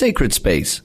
Sacred Space.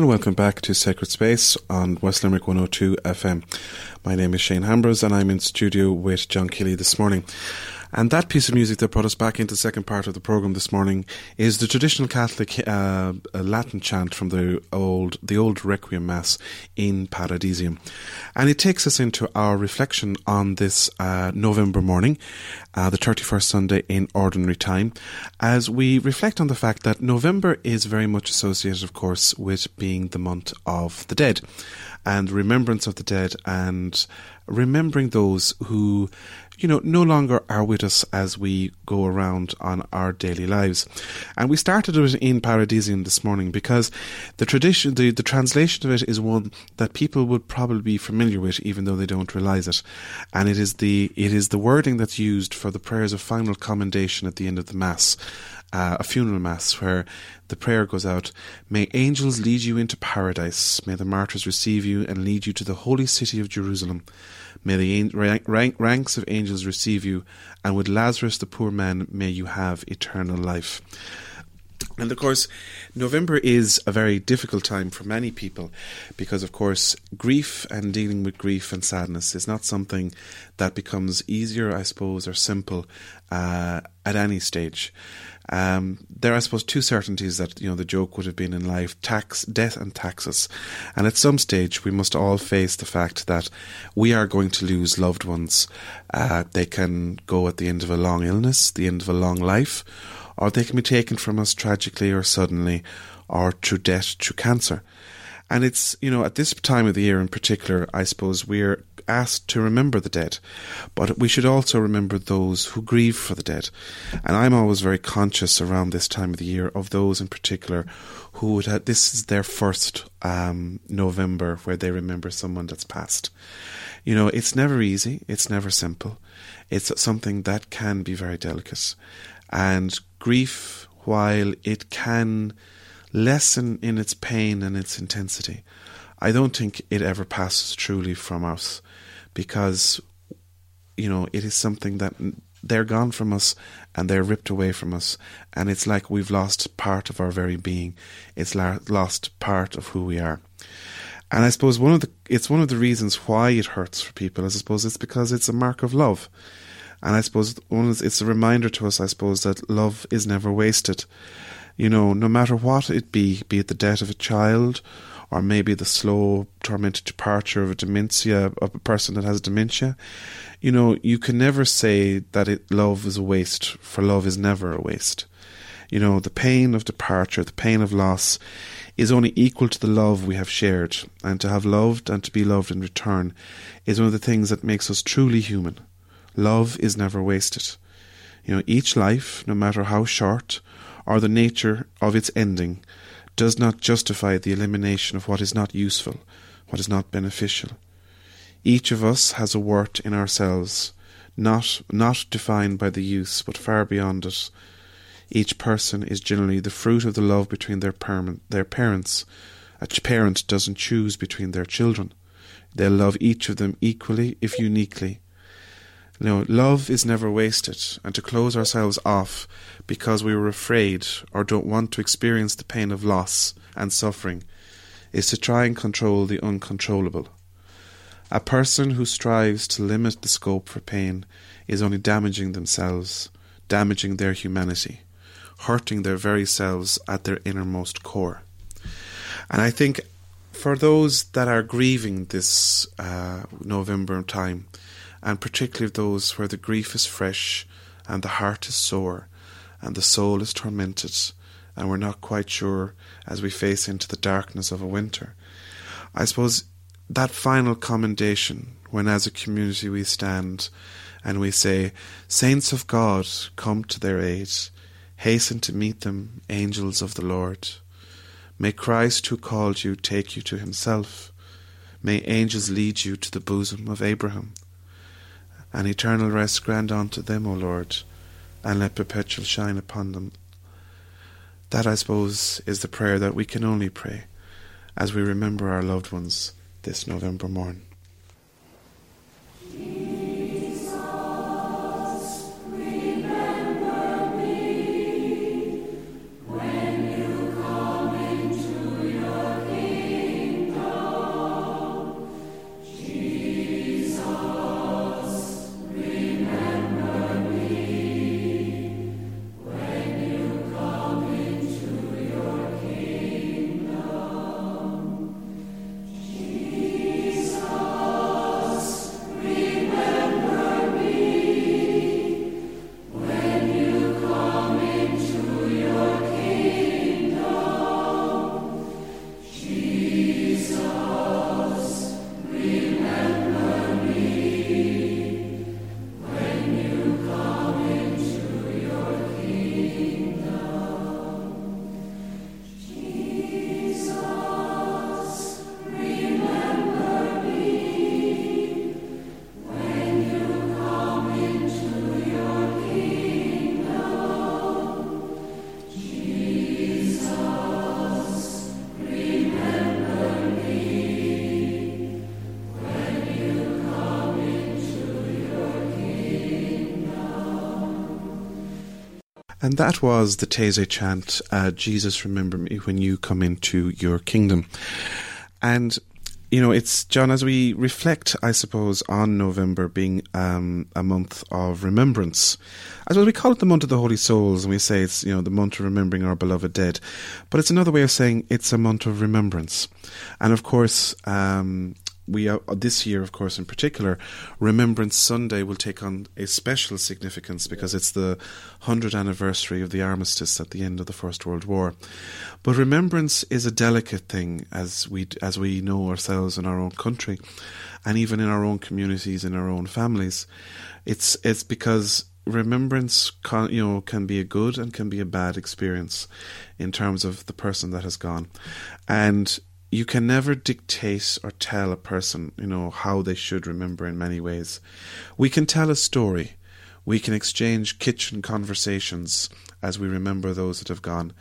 And welcome back to Sacred Space on West Limerick 102 FM. My name is Shane Hambros and I'm in studio with John Kelly this morning. And that piece of music that brought us back into the second part of the program this morning is the traditional Catholic uh, Latin chant from the old the old Requiem Mass in Paradisum, and it takes us into our reflection on this uh, November morning, uh, the thirty first Sunday in Ordinary Time, as we reflect on the fact that November is very much associated, of course, with being the month of the dead, and remembrance of the dead, and remembering those who you know, no longer are with us as we go around on our daily lives. And we started it in Paradisum this morning because the tradition, the, the translation of it is one that people would probably be familiar with, even though they don't realize it. And it is the, it is the wording that's used for the prayers of final commendation at the end of the Mass. Uh, a funeral mass where the prayer goes out May angels lead you into paradise. May the martyrs receive you and lead you to the holy city of Jerusalem. May the rank, ranks of angels receive you, and with Lazarus the poor man may you have eternal life. And of course, November is a very difficult time for many people because, of course, grief and dealing with grief and sadness is not something that becomes easier, I suppose, or simple uh, at any stage. Um, there are, I suppose, two certainties that you know the joke would have been in life: tax, death, and taxes. And at some stage, we must all face the fact that we are going to lose loved ones. Uh, they can go at the end of a long illness, the end of a long life, or they can be taken from us tragically or suddenly, or through death, through cancer. And it's, you know, at this time of the year in particular, I suppose we're asked to remember the dead, but we should also remember those who grieve for the dead. And I'm always very conscious around this time of the year of those in particular who would have, this is their first um, November where they remember someone that's passed. You know, it's never easy, it's never simple. It's something that can be very delicate. And grief, while it can lessen in its pain and its intensity. I don't think it ever passes truly from us because, you know, it is something that they're gone from us and they're ripped away from us. And it's like we've lost part of our very being. It's lost part of who we are. And I suppose one of the it's one of the reasons why it hurts for people. I suppose it's because it's a mark of love, and I suppose it's a reminder to us. I suppose that love is never wasted, you know, no matter what it be, be it the death of a child or maybe the slow, tormented departure of a dementia, of a person that has dementia, you know, you can never say that it, love is a waste, for love is never a waste. You know, the pain of departure, the pain of loss is only equal to the love we have shared, and to have loved and to be loved in return is one of the things that makes us truly human. Love is never wasted. You know, each life, no matter how short, or the nature of its ending does not justify the elimination of what is not useful, what is not beneficial. Each of us has a worth in ourselves, not not defined by the use, but far beyond it. Each person is generally the fruit of the love between their, their parents. A parent doesn't choose between their children. They love each of them equally, if uniquely. You know, love is never wasted, and to close ourselves off because we were afraid or don't want to experience the pain of loss and suffering is to try and control the uncontrollable. A person who strives to limit the scope for pain is only damaging themselves, damaging their humanity, hurting their very selves at their innermost core. And I think for those that are grieving this uh, November time, and particularly those where the grief is fresh and the heart is sore and the soul is tormented and we're not quite sure as we face into the darkness of a winter. I suppose that final commendation when as a community we stand and we say, Saints of God, come to their aid, hasten to meet them, angels of the Lord. May Christ who called you take you to himself. May angels lead you to the bosom of Abraham and eternal rest grant unto them, O Lord, and let perpetual shine upon them. That, I suppose, is the prayer that we can only pray as we remember our loved ones this November morn. And that was the Taizé chant, uh, Jesus, remember me when you come into your kingdom. And, you know, it's, John, as we reflect, I suppose, on November being um, a month of remembrance, I suppose we call it the month of the Holy Souls, and we say it's, you know, the month of remembering our beloved dead. But it's another way of saying it's a month of remembrance. And of course, um, we this year, of course, in particular, Remembrance Sunday will take on a special significance because it's the hundredth anniversary of the armistice at the end of the First World War. But remembrance is a delicate thing, as we as we know ourselves in our own country, and even in our own communities, in our own families. It's it's because remembrance can, you know can be a good and can be a bad experience in terms of the person that has gone and you can never dictate or tell a person, you know, how they should remember in many ways. We can tell a story. We can exchange kitchen conversations as we remember those that have gone,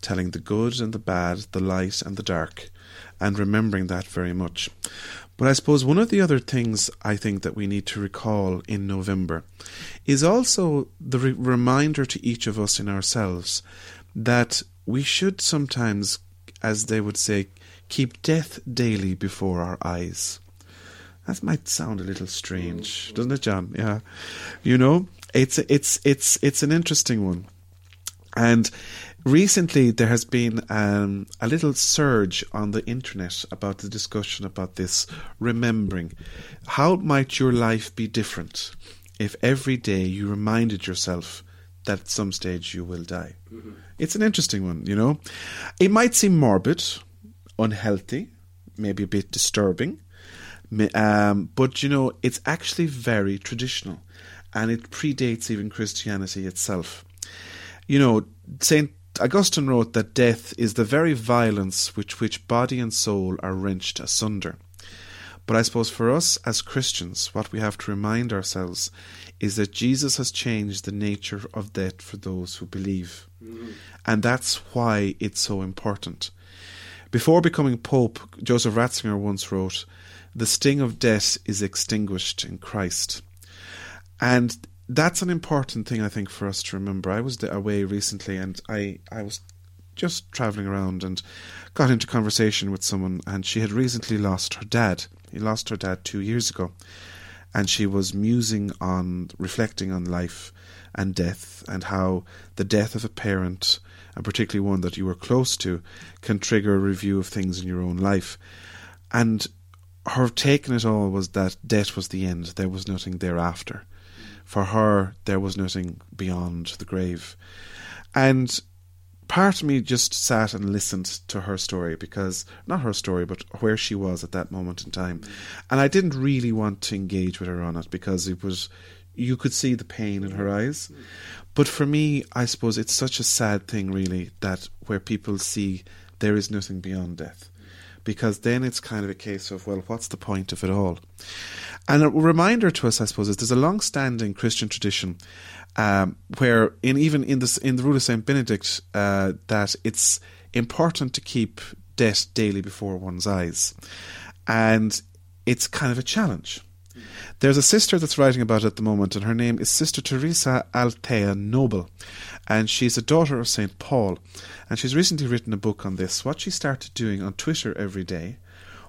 telling the good and the bad, the light and the dark, and remembering that very much. But I suppose one of the other things I think that we need to recall in November is also the re- reminder to each of us in ourselves that we should sometimes, as they would say, keep death daily before our eyes. That might sound a little strange, doesn't it, John? Yeah, you know, it's it's it's it's an interesting one, and recently there has been um, a little surge on the internet about the discussion about this remembering. How might your life be different if every day you reminded yourself that at some stage you will die? Mm-hmm. It's an interesting one, you know. It might seem morbid unhealthy, maybe a bit disturbing. Um, but you know, it's actually very traditional and it predates even Christianity itself. You know, St. Augustine wrote that death is the very violence which which body and soul are wrenched asunder. But I suppose for us as Christians, what we have to remind ourselves is that Jesus has changed the nature of death for those who believe. Mm-hmm. And that's why it's so important. Before becoming Pope, Joseph Ratzinger once wrote, The sting of death is extinguished in Christ. And that's an important thing, I think, for us to remember. I was away recently and I, I was just traveling around and got into conversation with someone, and she had recently lost her dad. He lost her dad two years ago, and she was musing on, reflecting on life and death, and how the death of a parent, and particularly one that you were close to, can trigger a review of things in your own life. And her take on it all was that death was the end, there was nothing thereafter. For her, there was nothing beyond the grave. And part of me just sat and listened to her story because not her story but where she was at that moment in time and i didn't really want to engage with her on it because it was you could see the pain in her eyes. But for me i suppose it's such a sad thing really that where people see there is nothing beyond death. Because then it's kind of a case of well what's the point of it all? And a reminder to us i suppose is there's a long standing christian tradition um, where in even in this in the rule of Saint Benedict uh, that it's important to keep death daily before one's eyes, and it's kind of a challenge. There's a sister that's writing about it at the moment, and her name is Sister Teresa Aletheia Noble, and she's a daughter of St. Paul. And she's recently written a book on this. What she started doing on Twitter every day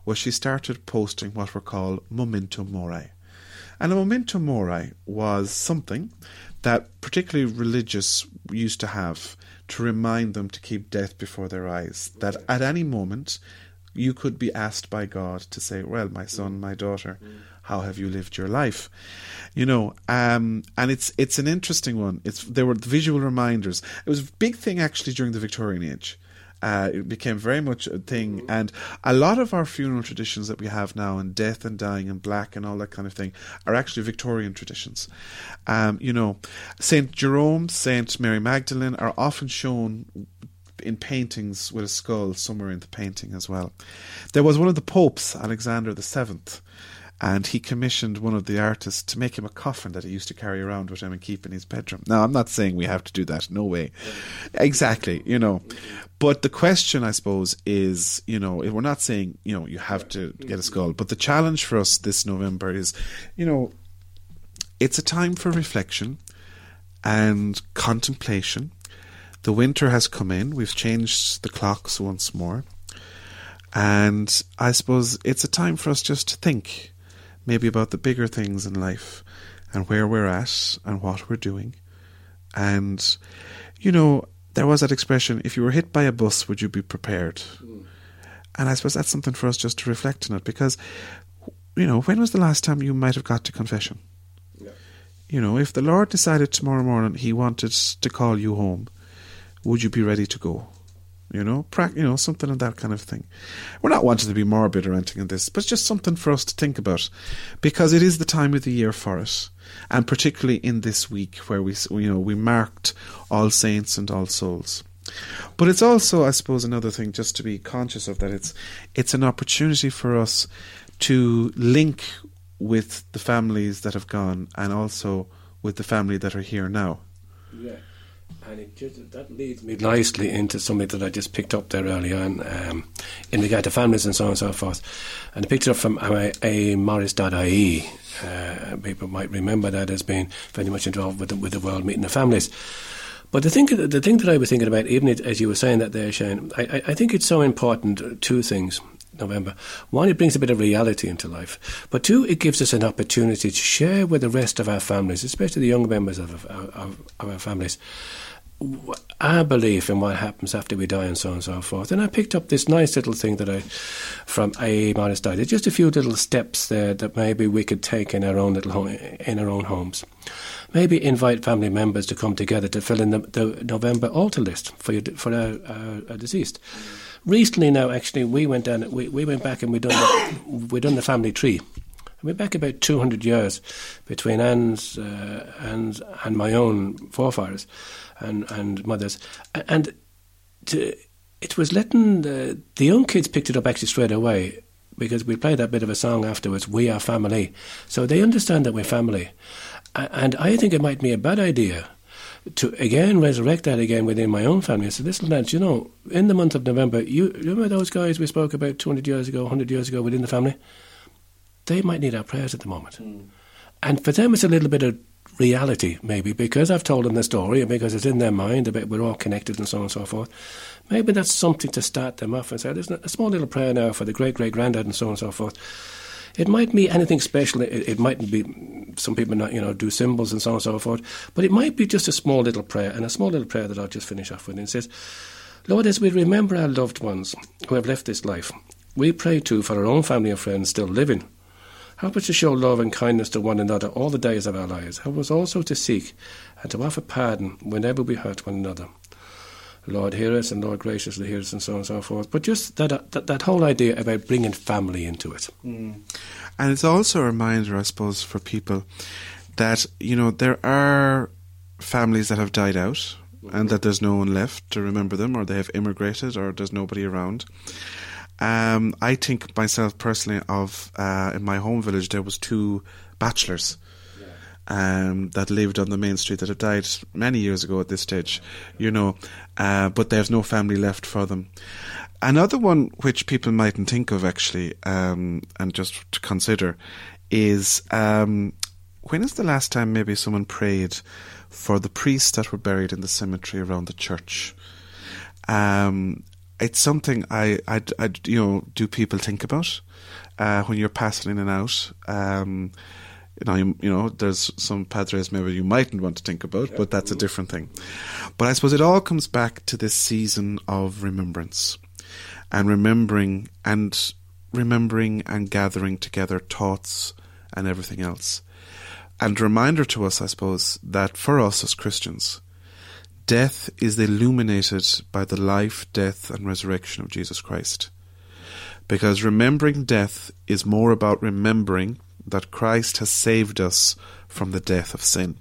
was she started posting what were called memento mori. And a memento mori was something that particularly religious used to have to remind them to keep death before their eyes. That at any moment you could be asked by God to say, Well, my son, my daughter, how have you lived your life? You know, um, and it's it's an interesting one. It's there were visual reminders. It was a big thing actually during the Victorian age. Uh, it became very much a thing. And a lot of our funeral traditions that we have now, and death and dying and black and all that kind of thing, are actually Victorian traditions. Um, you know, Saint Jerome, Saint Mary Magdalene are often shown in paintings with a skull somewhere in the painting as well. There was one of the popes, Alexander the Seventh, and he commissioned one of the artists to make him a coffin that he used to carry around with him and keep in his bedroom. Now, I'm not saying we have to do that, no way. Exactly, you know. But the question, I suppose, is, you know, we're not saying, you know, you have to get a skull, but the challenge for us this November is, you know, it's a time for reflection and contemplation. The winter has come in, we've changed the clocks once more. And I suppose it's a time for us just to think maybe about the bigger things in life and where we're at and what we're doing. And, you know, there was that expression if you were hit by a bus, would you be prepared? Mm. And I suppose that's something for us just to reflect on it because, you know, when was the last time you might have got to confession? Yeah. You know, if the Lord decided tomorrow morning he wanted to call you home, would you be ready to go? You know, pra- you know, something of that kind of thing. We're not wanting to be morbid or anything in this, but just something for us to think about, because it is the time of the year for it, and particularly in this week where we, you know, we marked All Saints and All Souls. But it's also, I suppose, another thing just to be conscious of that it's it's an opportunity for us to link with the families that have gone and also with the family that are here now. Yeah and it just, that leads me nicely into something that I just picked up there earlier on um, in regard to families and so on and so forth. And I picked it up from a. Uh, people might remember that as being very much involved with the, with the World Meeting of Families. But the thing, the thing that I was thinking about, even as you were saying that there, Shane, I, I think it's so important. Two things. November. One, it brings a bit of reality into life. But two, it gives us an opportunity to share with the rest of our families, especially the younger members of, of, our families, our belief in what happens after we die and so on and so forth. And I picked up this nice little thing that I, from A Modest Diet, just a few little steps there that maybe we could take in our own little home, in our own homes. Maybe invite family members to come together to fill in the, the November altar list for your, for our, our, our deceased. Recently, now actually, we went down, we, we went back and we done the, we done the family tree. We're back about 200 years between Anne's, uh, Anne's and my own forefathers and, and mothers. And to, it was letting the, the young kids picked it up actually straight away because we played that bit of a song afterwards, We Are Family. So they understand that we're family. And I think it might be a bad idea to again resurrect that again within my own family. I said, listen, lads, you know, in the month of November, you remember those guys we spoke about 200 years ago, 100 years ago within the family? They might need our prayers at the moment. Mm. And for them, it's a little bit of reality, maybe, because I've told them the story and because it's in their mind, about we're all connected and so on and so forth. Maybe that's something to start them off and say, there's a small little prayer now for the great great granddad and so on and so forth. It might be anything special. It, it mightn't be. Some people, not, you know, do symbols and so on and so forth. But it might be just a small little prayer, and a small little prayer that I'll just finish off with. And it says, "Lord, as we remember our loved ones who have left this life, we pray too for our own family and friends still living." Help us to show love and kindness to one another all the days of our lives. Help us also to seek and to offer pardon whenever we hurt one another. Lord, hear us, and Lord, graciously hear us, and so on and so forth. But just that, that, that whole idea about bringing family into it. Mm. And it's also a reminder, I suppose, for people that, you know, there are families that have died out and that there's no one left to remember them, or they have immigrated, or there's nobody around. Um, I think myself personally of uh, in my home village there was two bachelors um, that lived on the main street that have died many years ago at this stage, you know, uh, but there's no family left for them. Another one which people mightn't think of actually, um, and just to consider, is um, when is the last time maybe someone prayed for the priests that were buried in the cemetery around the church? Um, it's something I, I, I, you know, do people think about uh, when you're passing in and out? Um, you know, you, you, know, there's some padres maybe you mightn't want to think about, but that's a different thing. But I suppose it all comes back to this season of remembrance and remembering and remembering and gathering together thoughts and everything else. And reminder to us, I suppose, that for us as Christians, Death is illuminated by the life, death, and resurrection of Jesus Christ. Because remembering death is more about remembering that Christ has saved us from the death of sin,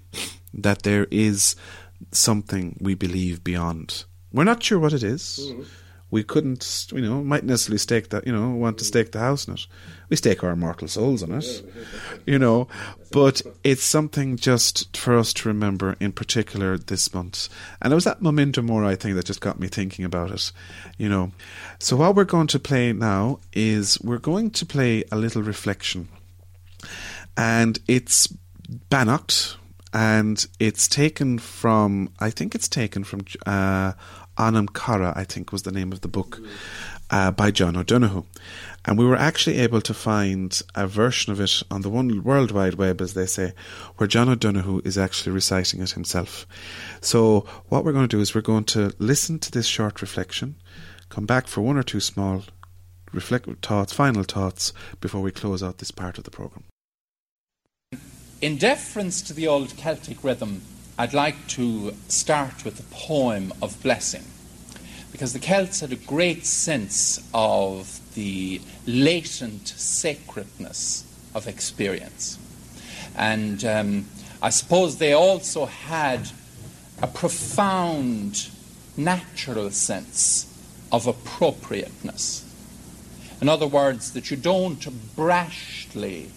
that there is something we believe beyond. We're not sure what it is. Mm-hmm we couldn't, you know, might necessarily stake that, you know, want to stake the house in it. We stake our mortal souls on it, you know, but it's something just for us to remember in particular this month. And it was that memento mori, I think, that just got me thinking about it, you know. So what we're going to play now is we're going to play a little reflection. And it's Beannacht, and it's taken from, I think it's taken from uh, Anam Cara, I think was the name of the book, uh, by John O'Donoghue. And we were actually able to find a version of it on the one World Wide Web, as they say, where John O'Donoghue is actually reciting it himself. So, what we're going to do is we're going to listen to this short reflection, come back for one or two small reflect thoughts, final thoughts, before we close out this part of the programme. In deference to the old Celtic rhythm, I'd like to start with a poem of blessing because the Celts had a great sense of the latent sacredness of experience. And um, I suppose they also had a profound natural sense of appropriateness. In other words, that you don't brashly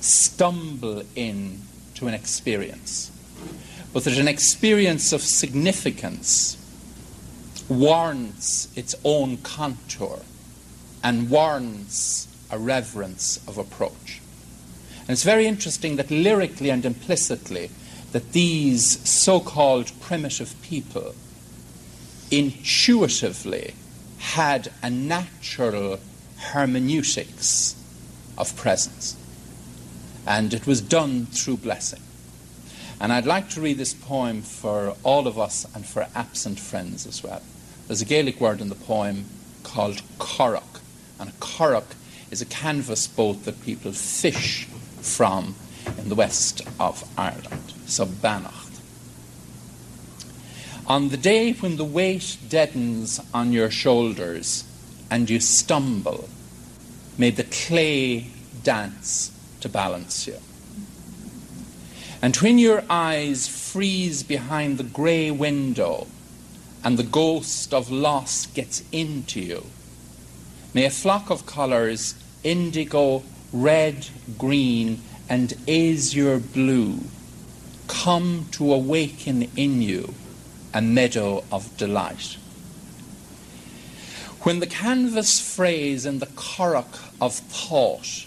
stumble into an experience but that an experience of significance warrants its own contour and warrants a reverence of approach. And it's very interesting that lyrically and implicitly that these so-called primitive people intuitively had a natural hermeneutics of presence. And it was done through blessing. And I'd like to read this poem for all of us and for absent friends as well. There's a Gaelic word in the poem called currach, and a currach is a canvas boat that people fish from in the west of Ireland. So Beannacht. On the day when the weight deadens on your shoulders and you stumble, may the clay dance to balance you. And when your eyes freeze behind the grey window and the ghost of loss gets into you, may a flock of colours, indigo, red, green, and azure blue, come to awaken in you a meadow of delight. When the canvas frays in the currach of thought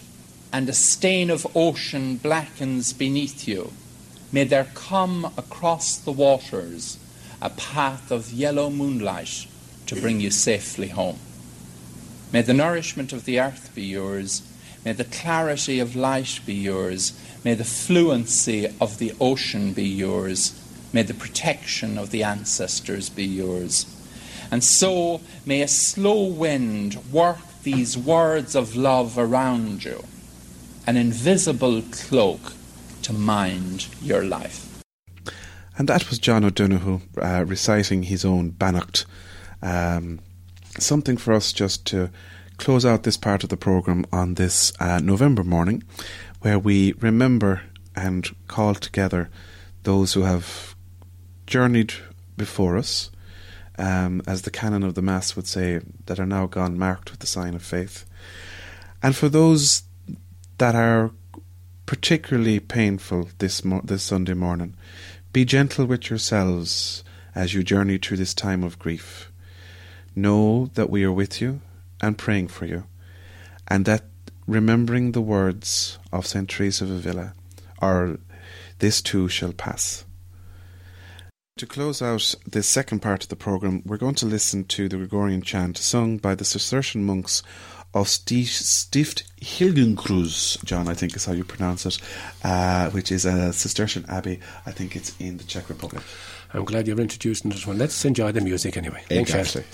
and a stain of ocean blackens beneath you, May there come across the waters a path of yellow moonlight to bring you safely home. May the nourishment of the earth be yours. May the clarity of light be yours. May the fluency of the ocean be yours. May the protection of the ancestors be yours. And so may a slow wind work these words of love around you, an invisible cloak to mind your life. And that was John O'Donoghue uh, reciting his own Beannacht. Um, something for us just to close out this part of the programme on this uh, November morning, where we remember and call together those who have journeyed before us, um, as the canon of the Mass would say, that are now gone marked with the sign of faith. And for those that are particularly painful this mo- this Sunday morning, be gentle with yourselves as you journey through this time of grief. Know that we are with you and praying for you, and that remembering the words of St. Teresa of Avila, or this too shall pass. To close out this second part of the programme, we're going to listen to the Gregorian chant sung by the Cistercian monks of Stift Heiligenkreuz, John, I think is how you pronounce it, uh, which is a Cistercian abbey. I think it's in the Czech Republic. I'm glad you're introducing this one. Let's enjoy the music anyway. Exactly.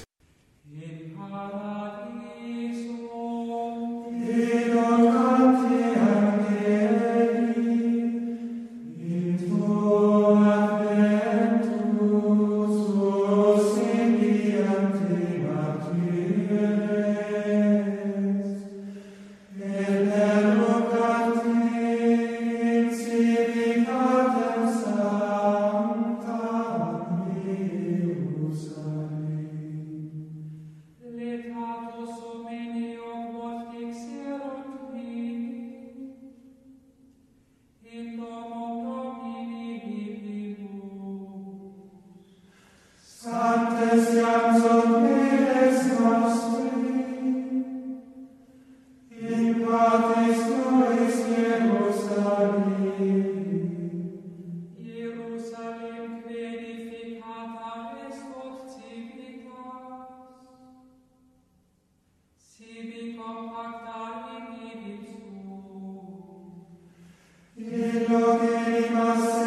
illo che rimasto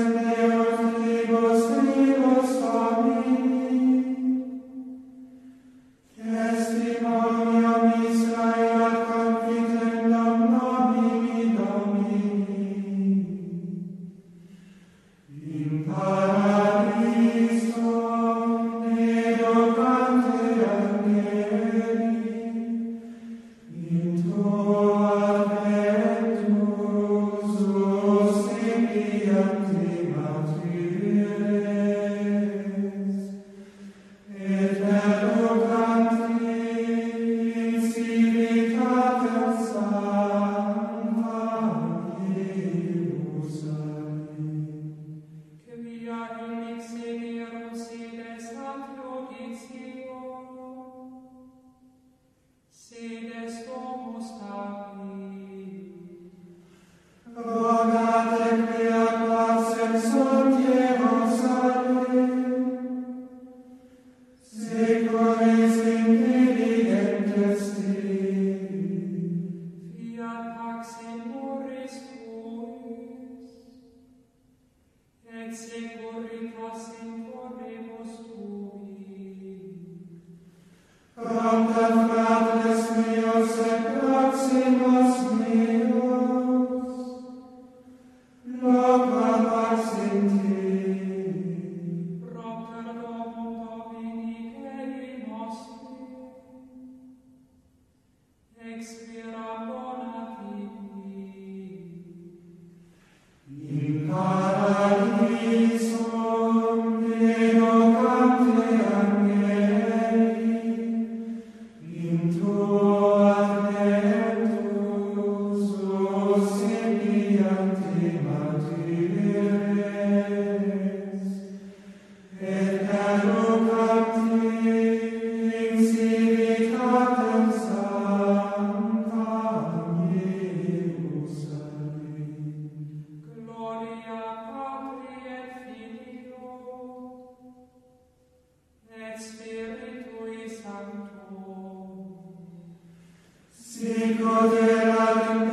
sic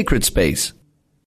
Sacred Space